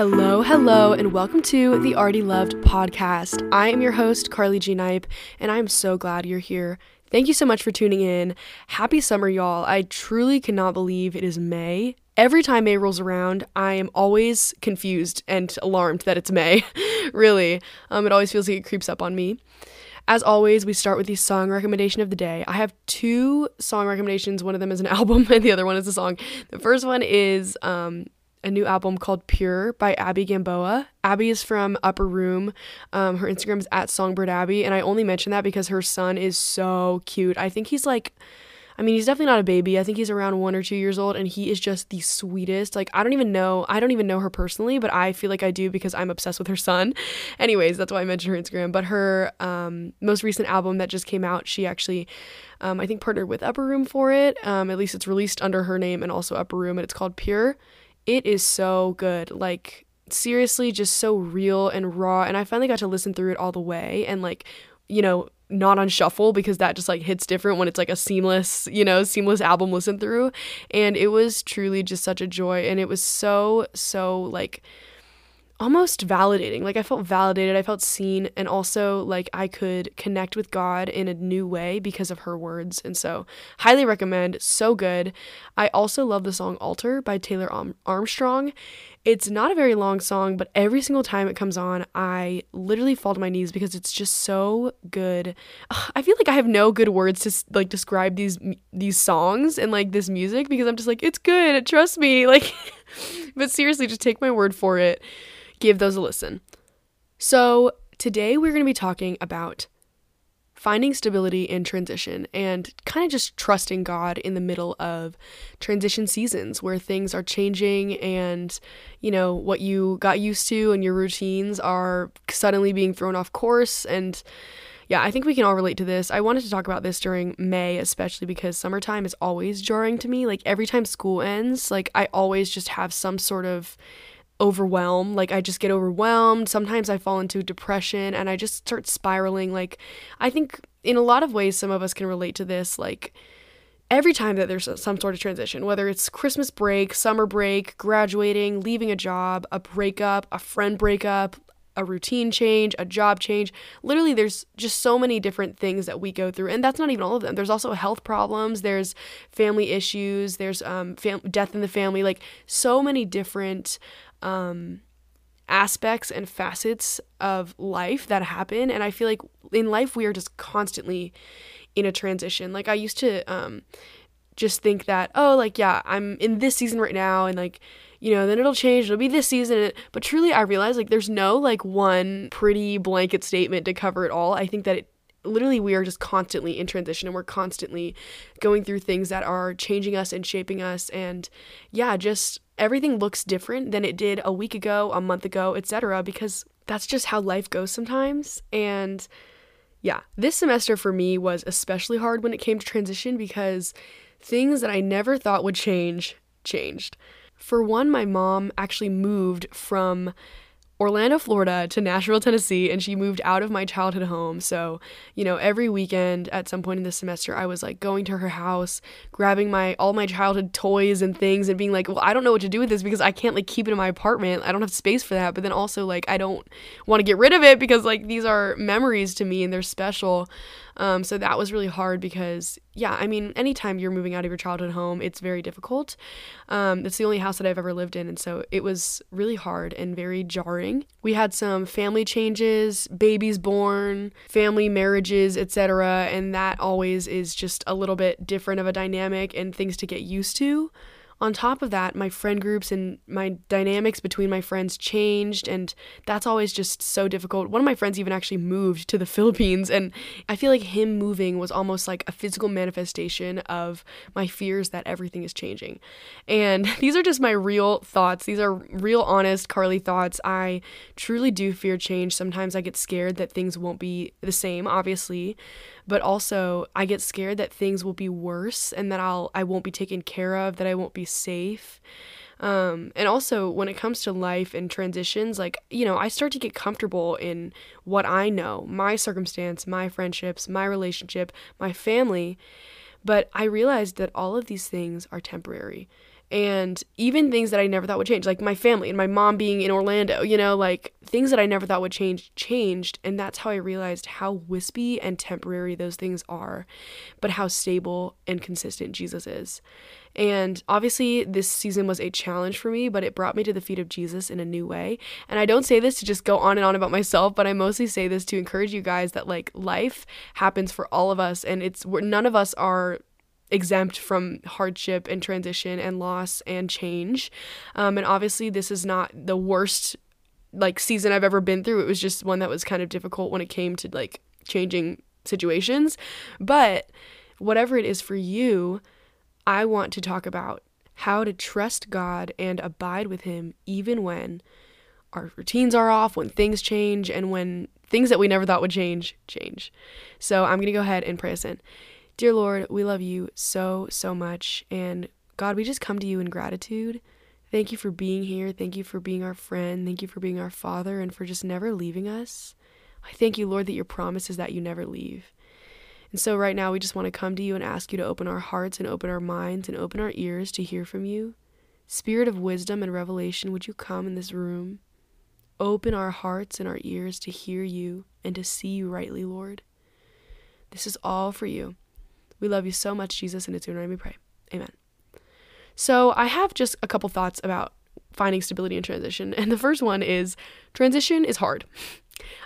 Hello, hello, and welcome to the Already Loved podcast. I am your host, Carly G. Knipe, and I'm so glad you're here. Thank you so much for tuning in. Happy summer, y'all. I truly cannot believe it is May. Every time May rolls around, I am always confused and alarmed that it's May. really. Um, it always feels like it creeps up on me. As always, we start with the song recommendation of the day. I have two song recommendations. One of them is an album, and the other one is a song. The first one is um, a new album called Pure by Abbie Gamboa. Abbie is from Upper Room. Um, her Instagram is at Songbird Abbie, and I only mention that because her son is so cute. I think he's like, I mean, he's definitely not a baby. I think he's around one or two years old, and he is just the sweetest. Like, I don't even know, I don't even know her personally, but I feel like I do because I'm obsessed with her son. Anyways, that's why I mentioned her Instagram. But her um, most recent album that just came out, she actually. Um, I think partnered with Upper Room for it. Um, at least it's released under her name and also Upper Room, and it's called Pure it is so good. Like seriously just so real and raw and I finally got to listen through it all the way and like you know not on shuffle because that just like hits different when it's like a seamless, you know, seamless album listen through. And it was truly just such a joy. And it was so, so like almost validating. Like I felt validated, I felt seen, and also like I could connect with God in a new way because of her words. And so, highly recommend. So good. I also love the song Altar by Taylor Armstrong. It's not a very long song, but every single time it comes on, I literally fall to my knees because it's just so good. I feel like I have no good words to like describe these these songs and like this music because I'm just like it's good, trust me. Like but seriously, just take my word for it give those a listen. So, today we're going to be talking about finding stability in transition and kind of just trusting God in the middle of transition seasons where things are changing and, you know, what you got used to and your routines are suddenly being thrown off course. And yeah, I think we can all relate to this. I wanted to talk about this during May, especially because summertime is always jarring to me. Like every time school ends, like I always just have some sort of overwhelm. Like I just get overwhelmed. Sometimes I fall into depression and I just start spiraling. Like I think in a lot of ways some of us can relate to this like every time that there's some sort of transition, whether it's Christmas break, summer break, graduating, leaving a job, a breakup, a friend breakup, a routine change, a job change. Literally, there's just so many different things that we go through, and that's not even all of them. There's also health problems, there's family issues, there's um, fam- death in the family, like so many different um, aspects and facets of life that happen. And I feel like in life, we are just constantly in a transition. Like, I used to um, just think that, oh, like, yeah, I'm in this season right now, and like, you know, then it'll change, it'll be this season. But truly, I realized like there's no like one pretty blanket statement to cover it all. I think that it literally we are just constantly in transition and we're constantly going through things that are changing us and shaping us and yeah just everything looks different than it did a week ago, a month ago, etc. because that's just how life goes sometimes. And yeah, this semester for me was especially hard when it came to transition because things that I never thought would change changed. For one, my mom actually moved from Orlando, Florida to Nashville, Tennessee, and she moved out of my childhood home. So, you know, every weekend at some point in the semester, I was like going to her house, grabbing my all my childhood toys and things and being like, "Well, I don't know what to do with this because I can't like keep it in my apartment. I don't have space for that." But then also like I don't want to get rid of it because like these are memories to me and they're special. Um, so that was really hard because, yeah, I mean, anytime you're moving out of your childhood home, it's very difficult. Um, it's the only house that I've ever lived in. And so it was really hard and very jarring. We had some family changes, babies born, family marriages, etc. And that always is just a little bit different of a dynamic and things to get used to on top of that, my friend groups and my dynamics between my friends changed, and that's always just so difficult. One of my friends even actually moved to the Philippines, and I feel like him moving was almost like a physical manifestation of my fears that everything is changing. And these are just my real thoughts. These are real, honest Carly thoughts. I truly do fear change. Sometimes I get scared that things won't be the same, obviously but also I get scared that things will be worse and that I'll I won't be taken care of, that I won't be safe. Um, and also when it comes to life and transitions, like, you know, I start to get comfortable in what I know, my circumstance, my friendships, my relationship, my family. But I realized that all of these things are temporary. And even things that I never thought would change, like my family and my mom being in Orlando, you know, like things that I never thought would change, changed. And that's how I realized how wispy and temporary those things are, but how stable and consistent Jesus is. And obviously, this season was a challenge for me, but it brought me to the feet of Jesus in a new way. And I don't say this to just go on and on about myself, but I mostly say this to encourage you guys that like life happens for all of us, and it's none of us are exempt from hardship and transition and loss and change. Um, and obviously, this is not the worst like season I've ever been through. It was just one that was kind of difficult when it came to like changing situations. But whatever it is for you, I want to talk about how to trust God and abide with Him even when our routines are off, when things change, and when things that we never thought would change change. So I'm going to go ahead and pray us in. Dear Lord, we love you so, so much. And God, we just come to you in gratitude. Thank you for being here. Thank you for being our friend. Thank you for being our father and for just never leaving us. I thank you, Lord, that your promise is that you never leave. And so, right now, we just want to come to you and ask you to open our hearts and open our minds and open our ears to hear from you. Spirit of wisdom and revelation, would you come in this room? Open our hearts and our ears to hear you and to see you rightly, Lord. This is all for you. We love you so much, Jesus, and it's your name we pray. Amen. So, I have just a couple thoughts about finding stability in transition. And the first one is transition is hard.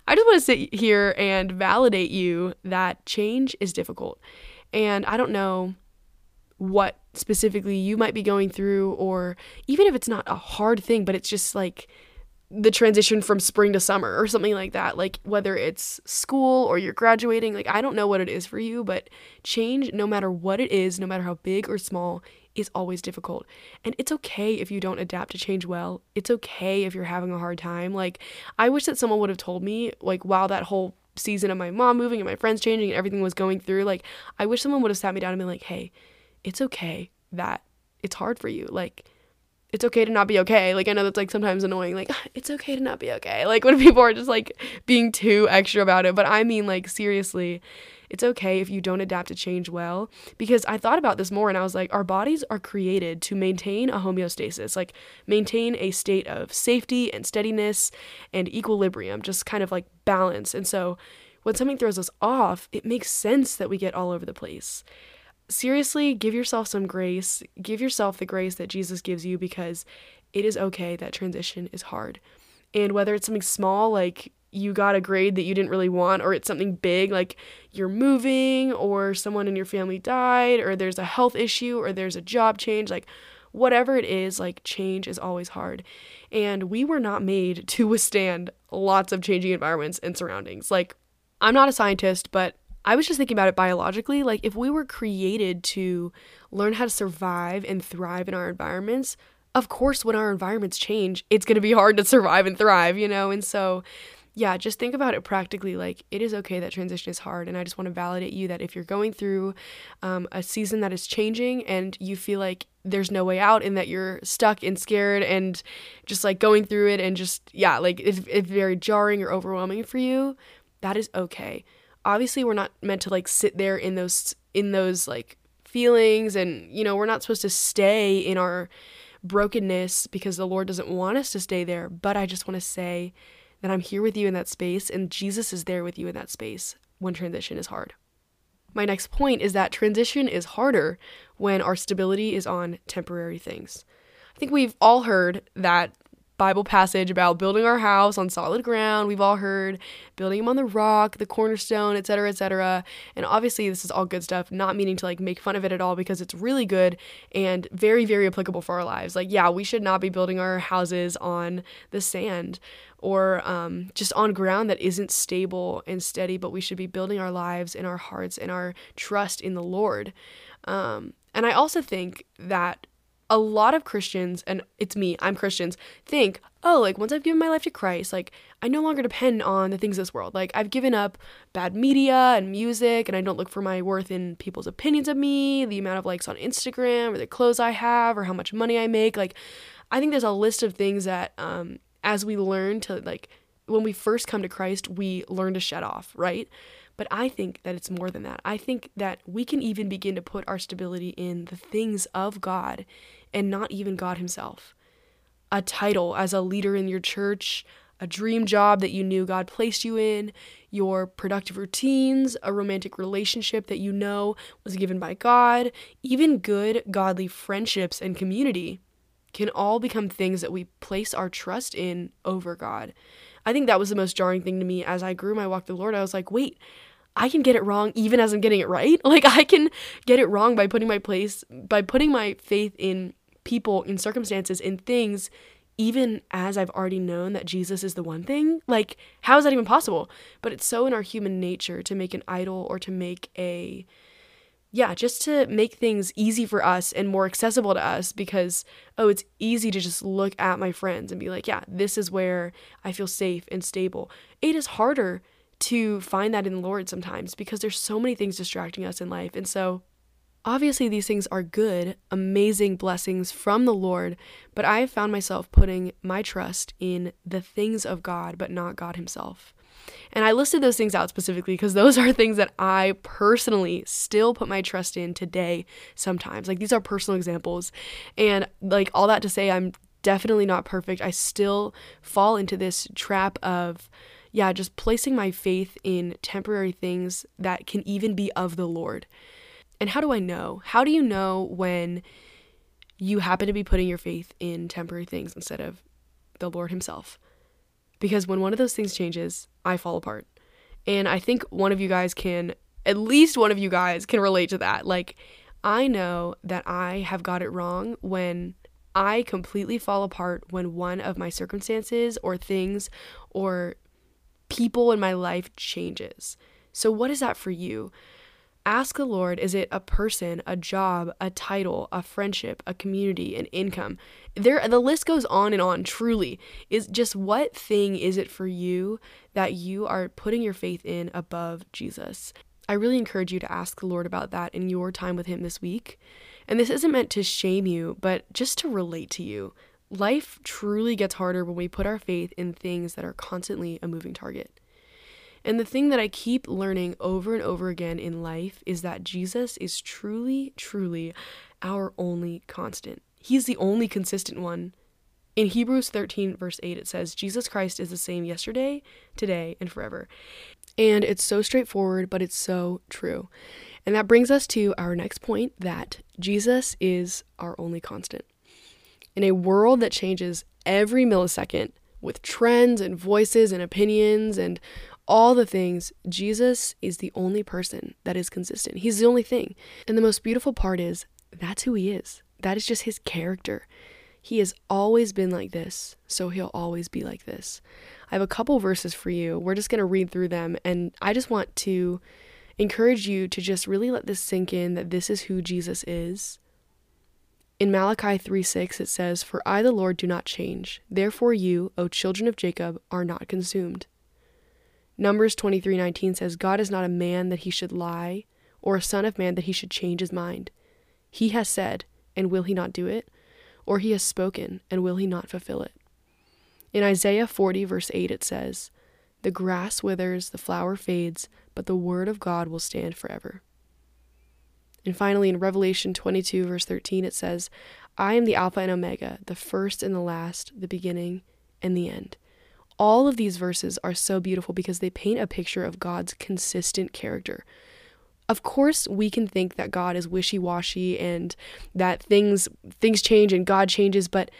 I just want to sit here and validate you that change is difficult. And I don't know what specifically you might be going through, or even if it's not a hard thing, but it's just like the transition from spring to summer or something like that. Like whether it's school or you're graduating, like I don't know what it is for you, but change, no matter what it is, no matter how big or small, is always difficult. And it's okay if you don't adapt to change well. It's okay if you're having a hard time. Like, I wish that someone would have told me, like, while that whole season of my mom moving and my friends changing and everything was going through, like, I wish someone would have sat me down and been like, hey, it's okay that it's hard for you. Like, it's okay to not be okay. Like I know that's like sometimes annoying. Like ah, it's okay to not be okay. Like when people are just like being too extra about it. But I mean like seriously, it's okay if you don't adapt to change well. Because I thought about this more and I was like, our bodies are created to maintain a homeostasis, like maintain a state of safety and steadiness and equilibrium, just kind of like balance. And so when something throws us off, it makes sense that we get all over the place. Seriously, give yourself some grace. Give yourself the grace that Jesus gives you because it is okay that transition is hard. And whether it's something small like you got a grade that you didn't really want, or it's something big like you're moving, or someone in your family died, or there's a health issue, or there's a job change, like whatever it is, like change is always hard. And we were not made to withstand lots of changing environments and surroundings. Like, I'm not a scientist, but I was just thinking about it biologically. Like, if we were created to learn how to survive and thrive in our environments, of course, when our environments change, it's going to be hard to survive and thrive, you know? And so yeah, just think about it practically. Like, it is okay that transition is hard. And I just want to validate you that if you're going through um, a season that is changing and you feel like there's no way out and that you're stuck and scared and just like going through it and just, yeah, like it's, it's very jarring or overwhelming for you, that is okay. Obviously, we're not meant to like sit there in those, in those like feelings and, you know, we're not supposed to stay in our brokenness because the Lord doesn't want us to stay there. But I just want to say, that I'm here with you in that space and Jesus is there with you in that space when transition is hard. My next point is that transition is harder when our stability is on temporary things. I think we've all heard that Bible passage about building our house on solid ground. We've all heard building them on the rock, the cornerstone, etc., etc. And obviously, this is all good stuff, not meaning to like make fun of it at all because it's really good and very, very applicable for our lives. Like, yeah, we should not be building our houses on the sand or um, just on ground that isn't stable and steady, but we should be building our lives and our hearts and our trust in the Lord. Um, and I also think that a lot of Christians, and it's me, I'm Christians, think, oh, like once I've given my life to Christ, like I no longer depend on the things of this world. Like I've given up bad media and music, and I don't look for my worth in people's opinions of me, the amount of likes on Instagram, or the clothes I have, or how much money I make. Like I think there's a list of things that, um, as we learn to like when we first come to Christ, we learn to shut off, right? But I think that it's more than that. I think that we can even begin to put our stability in the things of God and not even God Himself. A title as a leader in your church, a dream job that you knew God placed you in, your productive routines, a romantic relationship that you know was given by God, even good, godly friendships and community can all become things that we place our trust in over God. I think that was the most jarring thing to me as I grew my walk with the Lord. I was like, wait, I can get it wrong even as I'm getting it right. Like I can get it wrong by putting my place by putting my faith in people, in circumstances, in things even as I've already known that Jesus is the one thing. Like how is that even possible? But it's so in our human nature to make an idol or to make a yeah, just to make things easy for us and more accessible to us because, oh, it's easy to just look at my friends and be like, yeah, this is where I feel safe and stable. It is harder to find that in the Lord sometimes because there's so many things distracting us in life. And so, obviously, these things are good, amazing blessings from the Lord, but I have found myself putting my trust in the things of God, but not God Himself. And I listed those things out specifically because those are things that I personally still put my trust in today sometimes. Like these are personal examples. And like all that to say, I'm definitely not perfect. I still fall into this trap of, yeah, just placing my faith in temporary things that can even be of the Lord. And how do I know? How do you know when you happen to be putting your faith in temporary things instead of the Lord Himself? Because when one of those things changes, I fall apart. And I think one of you guys can, at least one of you guys can relate to that. Like, I know that I have got it wrong when I completely fall apart when one of my circumstances or things or people in my life changes. So, what is that for you? Ask the Lord is it a person, a job, a title, a friendship, a community, an income? There the list goes on and on truly. Is just what thing is it for you that you are putting your faith in above Jesus? I really encourage you to ask the Lord about that in your time with him this week. And this isn't meant to shame you, but just to relate to you. Life truly gets harder when we put our faith in things that are constantly a moving target. And the thing that I keep learning over and over again in life is that Jesus is truly, truly our only constant. He's the only consistent one. In Hebrews 13, verse 8, it says, Jesus Christ is the same yesterday, today, and forever. And it's so straightforward, but it's so true. And that brings us to our next point that Jesus is our only constant. In a world that changes every millisecond with trends and voices and opinions and all the things, Jesus is the only person that is consistent. He's the only thing. And the most beautiful part is that's who he is. That is just his character. He has always been like this, so he'll always be like this. I have a couple verses for you. We're just going to read through them, and I just want to encourage you to just really let this sink in that this is who Jesus is. In Malachi 3 6, it says, For I, the Lord, do not change. Therefore, you, O children of Jacob, are not consumed. Numbers 23:19 says God is not a man that he should lie or a son of man that he should change his mind. He has said, and will he not do it? Or he has spoken, and will he not fulfill it? In Isaiah 40 verse 8 it says, "The grass withers, the flower fades, but the word of God will stand forever." And finally in Revelation 22 verse 13 it says, "I am the Alpha and Omega, the first and the last, the beginning and the end." All of these verses are so beautiful because they paint a picture of God's consistent character. Of course, we can think that God is wishy-washy and that things things change and God changes, but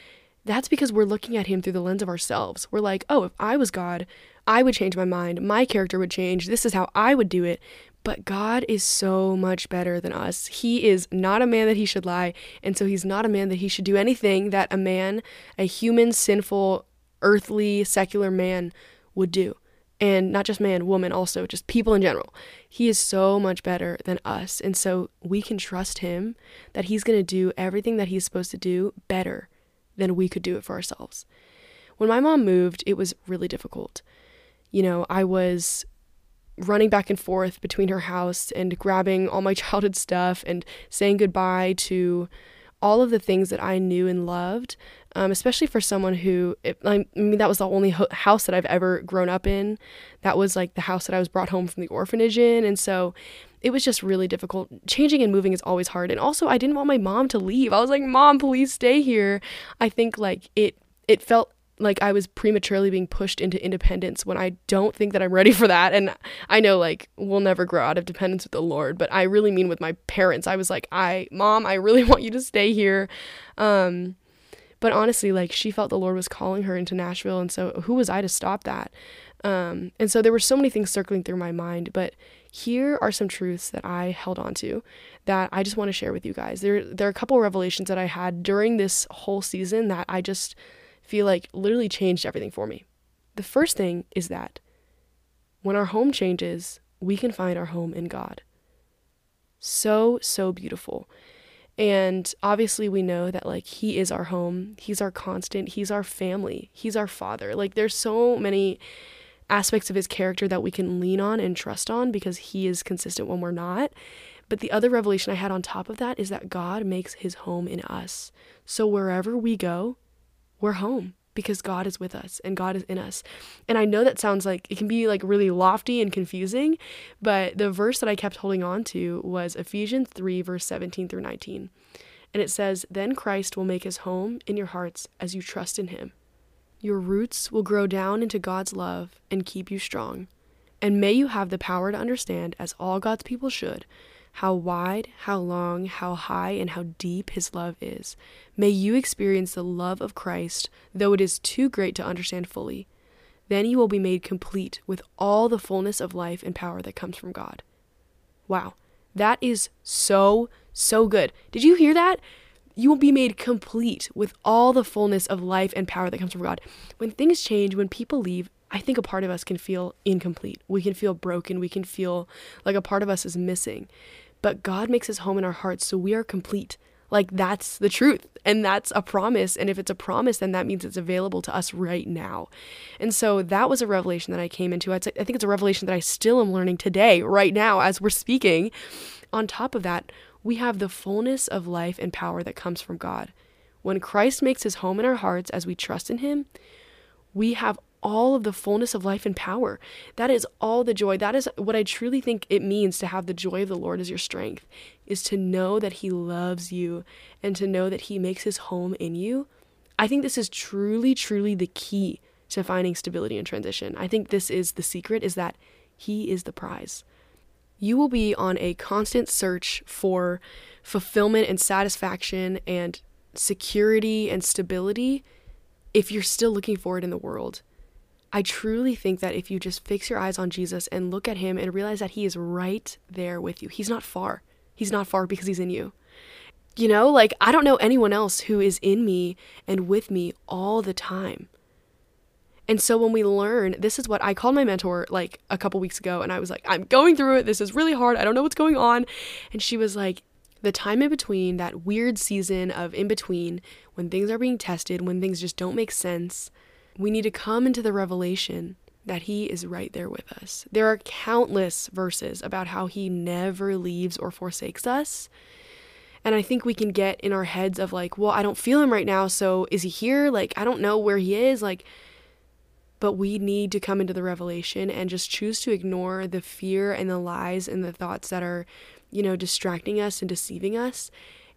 that's because we're looking at him through the lens of ourselves. We're like, "Oh, if I was God, I would change my mind. My character would change. This is how I would do it." But God is so much better than us. He is not a man that he should lie, and so he's not a man that he should do anything that a man, a human, sinful, earthly, secular man would do. And not just man, woman, also, just people in general. He is so much better than us. And so we can trust him that he's going to do everything that he's supposed to do better than we could do it for ourselves. When my mom moved, it was really difficult. You know, I was running back and forth between her house and grabbing all my childhood stuff and saying goodbye to all of the things that I knew and loved, um, especially for someone who, it, I mean, that was the only ho- house that I've ever grown up in. That was like the house that I was brought home from the orphanage in. And so it was just really difficult. Changing and moving is always hard. And also, I didn't want my mom to leave. I was like, Mom, please stay here. I think like it, it felt like I was prematurely being pushed into independence when I don't think that I'm ready for that. And I know like we'll never grow out of dependence with the Lord, but I really mean with my parents. I was like, I, mom, I really want you to stay here. Um, but honestly, like she felt the Lord was calling her into Nashville. And so who was I to stop that? Um, and so there were so many things circling through my mind, but here are some truths that I held on to that I just want to share with you guys. There, there are a couple revelations that I had during this whole season that I just feel like literally changed everything for me. The first thing is that when our home changes, we can find our home in God. So, so beautiful. And obviously, we know that like He is our home, He's our constant, He's our family, He's our Father. Like, there's so many aspects of His character that we can lean on and trust on because He is consistent when we're not. But the other revelation I had on top of that is that God makes His home in us. So, wherever we go, we're home because God is with us and God is in us. And I know that sounds like it can be like really lofty and confusing, but the verse that I kept holding on to was Ephesians 3, verse 17 through 19. And it says, Then Christ will make his home in your hearts as you trust in him. Your roots will grow down into God's love and keep you strong. And may you have the power to understand, as all God's people should, how wide, how long, how high, and how deep His love is. May you experience the love of Christ, though it is too great to understand fully. Then you will be made complete with all the fullness of life and power that comes from God. Wow, that is so, so good. Did you hear that? You will be made complete with all the fullness of life and power that comes from God. When things change, when people leave, I think a part of us can feel incomplete. We can feel broken. We can feel like a part of us is missing but God makes his home in our hearts, so we are complete. Like that's the truth and that's a promise. And if it's a promise, then that means it's available to us right now. And so that was a revelation that I came into. I think it's a revelation that I still am learning today, right now, as we're speaking. On top of that, we have the fullness of life and power that comes from God. When Christ makes his home in our hearts as we trust in him, we have all of the fullness of life and power. That is all the joy. That is what I truly think it means to have the joy of the Lord as your strength, is to know that He loves you and to know that He makes His home in you. I think this is truly, truly the key to finding stability in transition. I think this is the secret is that He is the prize. You will be on a constant search for fulfillment and satisfaction and security and stability if you're still looking for it in the world. I truly think that if you just fix your eyes on Jesus and look at him and realize that he is right there with you, he's not far. He's not far because he's in you. You know, like I don't know anyone else who is in me and with me all the time. And so when we learn, this is what I called my mentor like a couple weeks ago, and I was like, I'm going through it. This is really hard. I don't know what's going on. And she was like, the time in between, that weird season of in between, when things are being tested, when things just don't make sense, we need to come into the revelation that He is right there with us. There are countless verses about how He never leaves or forsakes us. And I think we can get in our heads of like, well, I don't feel Him right now, so is He here? Like, I don't know where He is. Like, but we need to come into the revelation and just choose to ignore the fear and the lies and the thoughts that are, you know, distracting us and deceiving us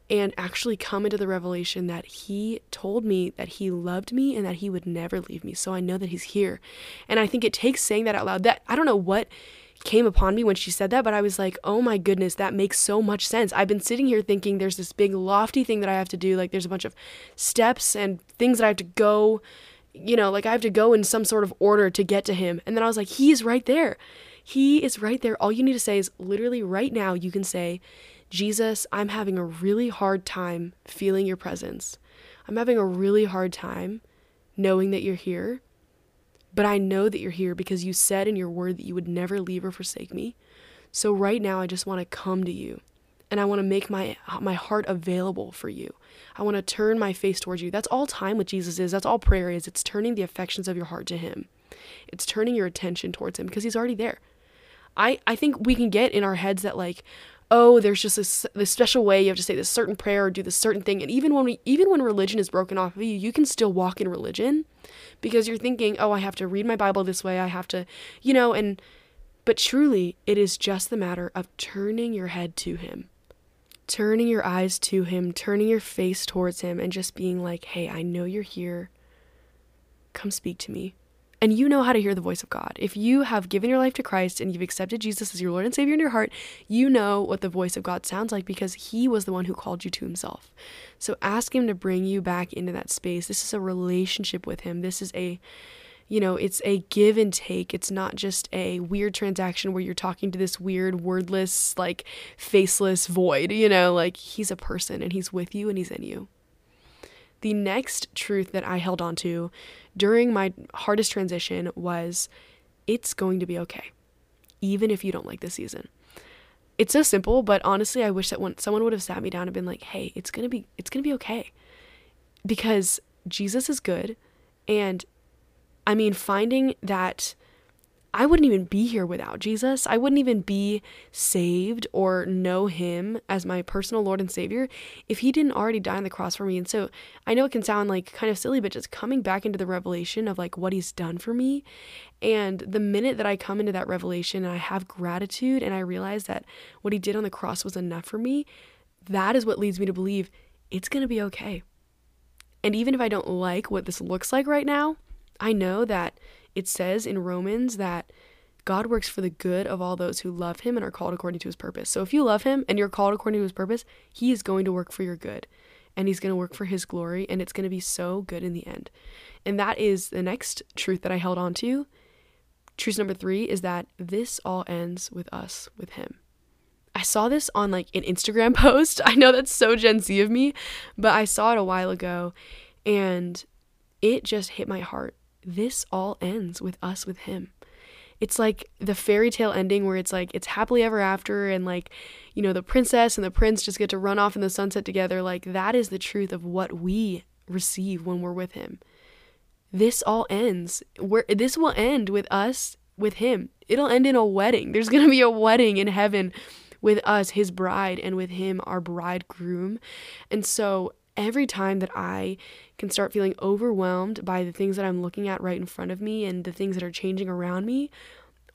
and actually come into the revelation that he told me that he loved me and that he would never leave me. So I know that he's here. And I think it takes saying that out loud. That I don't know what came upon me when she said that, but I was like, "Oh my goodness, that makes so much sense." I've been sitting here thinking there's this big lofty thing that I have to do, like there's a bunch of steps and things that I have to go, you know, like I have to go in some sort of order to get to him. And then I was like, "He is right there." He is right there. All you need to say is literally right now you can say, Jesus, I'm having a really hard time feeling your presence. I'm having a really hard time knowing that you're here. But I know that you're here because you said in your word that you would never leave or forsake me. So right now I just want to come to you and I want to make my my heart available for you. I want to turn my face towards you. That's all time with Jesus is. That's all prayer is. It's turning the affections of your heart to him. It's turning your attention towards him because he's already there. I I think we can get in our heads that like oh, there's just this, this special way you have to say this certain prayer or do this certain thing. And even when we, even when religion is broken off of you, you can still walk in religion because you're thinking, oh, I have to read my Bible this way. I have to, you know, and, but truly, it is just the matter of turning your head to Him, turning your eyes to Him, turning your face towards Him, and just being like, hey, I know you're here. Come speak to me and you know how to hear the voice of God. If you have given your life to Christ and you've accepted Jesus as your Lord and Savior in your heart, you know what the voice of God sounds like because He was the one who called you to Himself. So ask Him to bring you back into that space. This is a relationship with Him. This is a you know, it's a give and take. It's not just a weird transaction where you're talking to this weird, wordless, like faceless void, you know, like he's a person and he's with you and he's in you. The next truth that I held on to during my hardest transition was it's going to be okay, even if you don't like the season. It's so simple, but honestly, I wish that when someone would have sat me down and been like, "Hey, it's gonna be, it's gonna be okay," because Jesus is good, and I mean, finding that I wouldn't even be here without Jesus. I wouldn't even be saved or know him as my personal Lord and Savior if he didn't already die on the cross for me. And so I know it can sound like kind of silly, but just coming back into the revelation of like what he's done for me. And the minute that I come into that revelation and I have gratitude and I realize that what he did on the cross was enough for me, that is what leads me to believe it's going to be okay. And even if I don't like what this looks like right now, I know that it says in Romans that God works for the good of all those who love him and are called according to his purpose. So if you love him and you're called according to his purpose, he is going to work for your good and he's going to work for his glory and it's going to be so good in the end. And that is the next truth that I held on to. Truth number 3 is that this all ends with us with him. I saw this on like an Instagram post. I know that's so Gen Z of me, but I saw it a while ago and it just hit my heart this all ends with us with him. It's like the fairy tale ending where it's like it's happily ever after and like, you know, the princess and the prince just get to run off in the sunset together. Like that is the truth of what we receive when we're with him. This all ends. Where this will end with us with him. It'll end in a wedding. There's going to be a wedding in heaven with us, his bride, and with him, our bridegroom. And so every time that I can start feeling overwhelmed by the things that I'm looking at right in front of me and the things that are changing around me,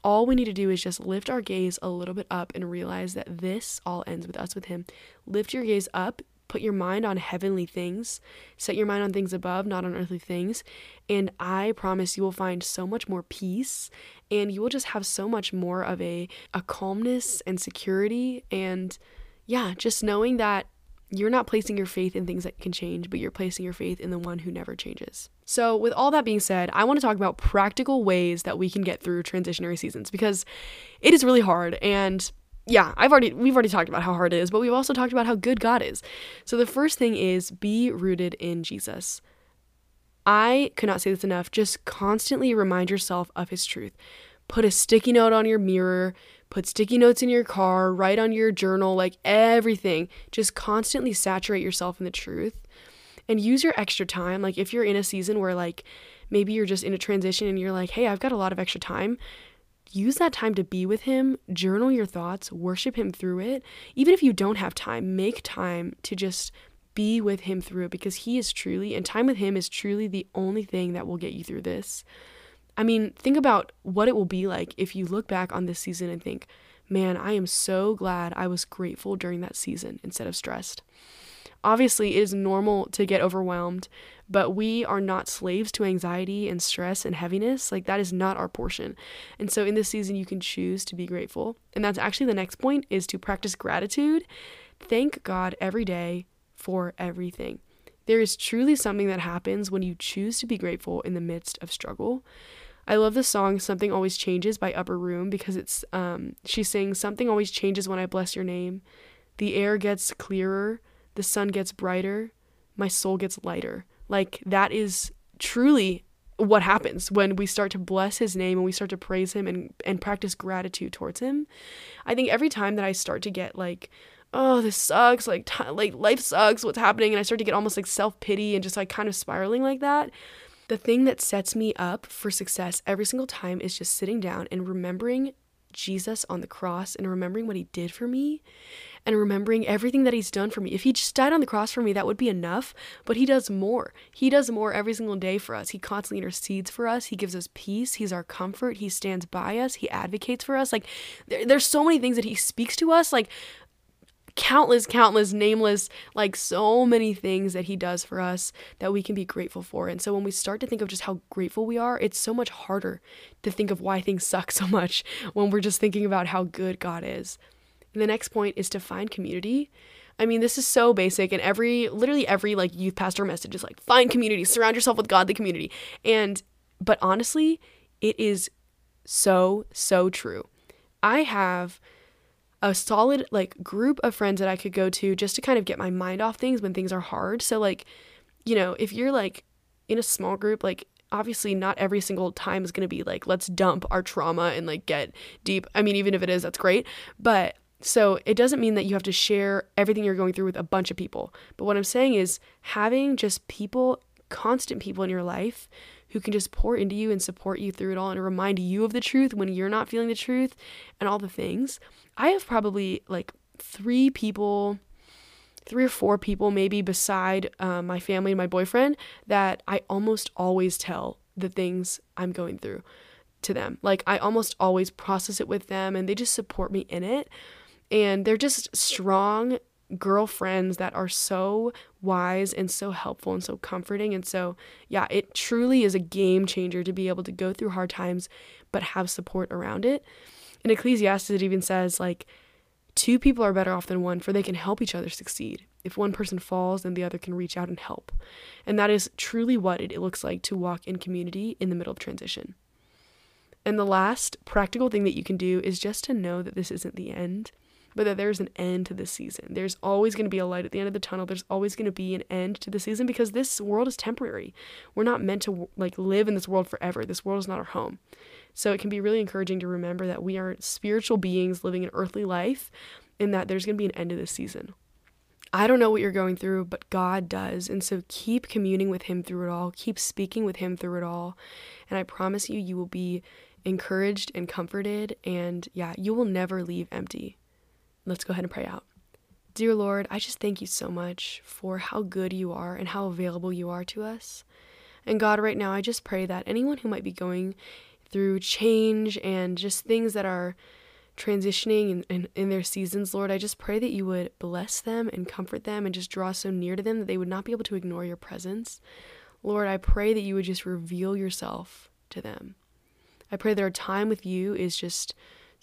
all we need to do is just lift our gaze a little bit up and realize that this all ends with us with Him. Lift your gaze up, put your mind on heavenly things, set your mind on things above, not on earthly things. And I promise you will find so much more peace and you will just have so much more of a, a calmness and security. And yeah, just knowing that you're not placing your faith in things that can change, but you're placing your faith in the one who never changes. So, with all that being said, I want to talk about practical ways that we can get through transitionary seasons because it is really hard and yeah, I've already we've already talked about how hard it is, but we've also talked about how good God is. So the first thing is be rooted in Jesus. I could not say this enough. Just constantly remind yourself of his truth. Put a sticky note on your mirror, put sticky notes in your car, write on your journal, like everything. Just constantly saturate yourself in the truth and use your extra time. Like if you're in a season where like maybe you're just in a transition and you're like, "Hey, I've got a lot of extra time." Use that time to be with him, journal your thoughts, worship him through it. Even if you don't have time, make time to just be with him through it because he is truly and time with him is truly the only thing that will get you through this. I mean, think about what it will be like if you look back on this season and think, man, I am so glad I was grateful during that season instead of stressed. Obviously, it is normal to get overwhelmed, but we are not slaves to anxiety and stress and heaviness. Like, that is not our portion. And so, in this season, you can choose to be grateful. And that's actually the next point is to practice gratitude. Thank God every day for everything. There is truly something that happens when you choose to be grateful in the midst of struggle. I love the song Something Always Changes by Upper Room because it's um she sings something always changes when I bless your name. The air gets clearer, the sun gets brighter, my soul gets lighter. Like that is truly what happens when we start to bless his name and we start to praise him and and practice gratitude towards him. I think every time that I start to get like oh this sucks like t- like life sucks what's happening and I start to get almost like self-pity and just like kind of spiraling like that the thing that sets me up for success every single time is just sitting down and remembering Jesus on the cross and remembering what he did for me and remembering everything that he's done for me. If he just died on the cross for me, that would be enough, but he does more. He does more every single day for us. He constantly intercedes for us. He gives us peace. He's our comfort. He stands by us. He advocates for us. Like there, there's so many things that he speaks to us like countless, countless, nameless, like so many things that he does for us that we can be grateful for. And so when we start to think of just how grateful we are, it's so much harder to think of why things suck so much when we're just thinking about how good God is. And the next point is to find community. I mean, this is so basic, and every literally every like youth pastor message is like find community, surround yourself with godly community. And but honestly, it is so so true. I have a solid like group of friends that I could go to just to kind of get my mind off things when things are hard. So like, you know, if you're like in a small group, like obviously not every single time is going to be like let's dump our trauma and like get deep. I mean, even if it is, that's great. But so it doesn't mean that you have to share everything you're going through with a bunch of people. But what I'm saying is having just people, constant people in your life who can just pour into you and support you through it all and remind you of the truth when you're not feeling the truth and all the things. I have probably like three people, three or four people maybe beside uh, my family and my boyfriend that I almost always tell the things I'm going through to them. Like I almost always process it with them and they just support me in it. And they're just strong girlfriends that are so wise and so helpful and so comforting. And so, yeah, it truly is a game changer to be able to go through hard times but have support around it. In Ecclesiastes, it even says, like, two people are better off than one, for they can help each other succeed. If one person falls, then the other can reach out and help. And that is truly what it looks like to walk in community in the middle of transition. And the last practical thing that you can do is just to know that this isn't the end but that there's an end to this season. There's always going to be a light at the end of the tunnel. There's always going to be an end to the season because this world is temporary. We're not meant to like live in this world forever. This world is not our home. So it can be really encouraging to remember that we are spiritual beings living an earthly life and that there's going to be an end to this season. I don't know what you're going through, but God does. And so keep communing with Him through it all. Keep speaking with Him through it all. And I promise you, you will be encouraged and comforted. And yeah, you will never leave empty. Let's go ahead and pray out. Dear Lord, I just thank you so much for how good you are and how available you are to us. And God, right now, I just pray that anyone who might be going through change and just things that are transitioning in, in, in, their seasons, Lord, I just pray that you would bless them and comfort them and just draw so near to them that they would not be able to ignore your presence. Lord, I pray that you would just reveal yourself to them. I pray that our time with you is just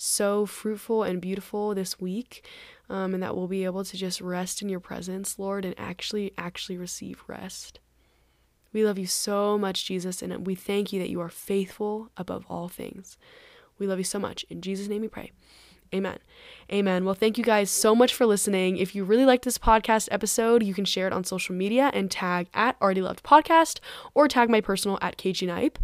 so fruitful and beautiful this week, um, and that we'll be able to just rest in your presence, Lord, and actually, actually receive rest. We love you so much, Jesus, and we thank you that you are faithful above all things. We love you so much. In Jesus' name we pray. Amen. Amen. Well, thank you guys so much for listening. If you really like this podcast episode, you can share it on social media and tag at Already Loved Podcast or tag my personal at KG Knipe.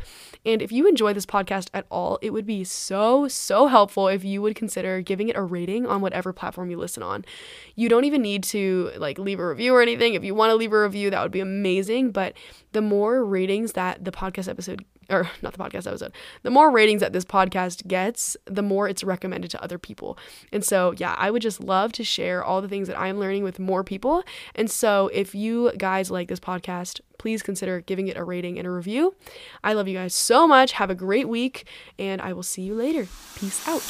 And if you enjoy this podcast at all, it would be so, so helpful if you would consider giving it a rating on whatever platform you listen on. You don't even need to like leave a review or anything. If you want to leave a review, that would be amazing. But the more ratings that the podcast episode or not the podcast episode, the more ratings that this podcast gets, the more it's recommended to other people. And so, yeah, I would just love to share all the things that I'm learning with more people. And so, if you guys like this podcast, please consider giving it a rating and a review. I love you guys so much. Have a great week, and I will see you later. Peace out.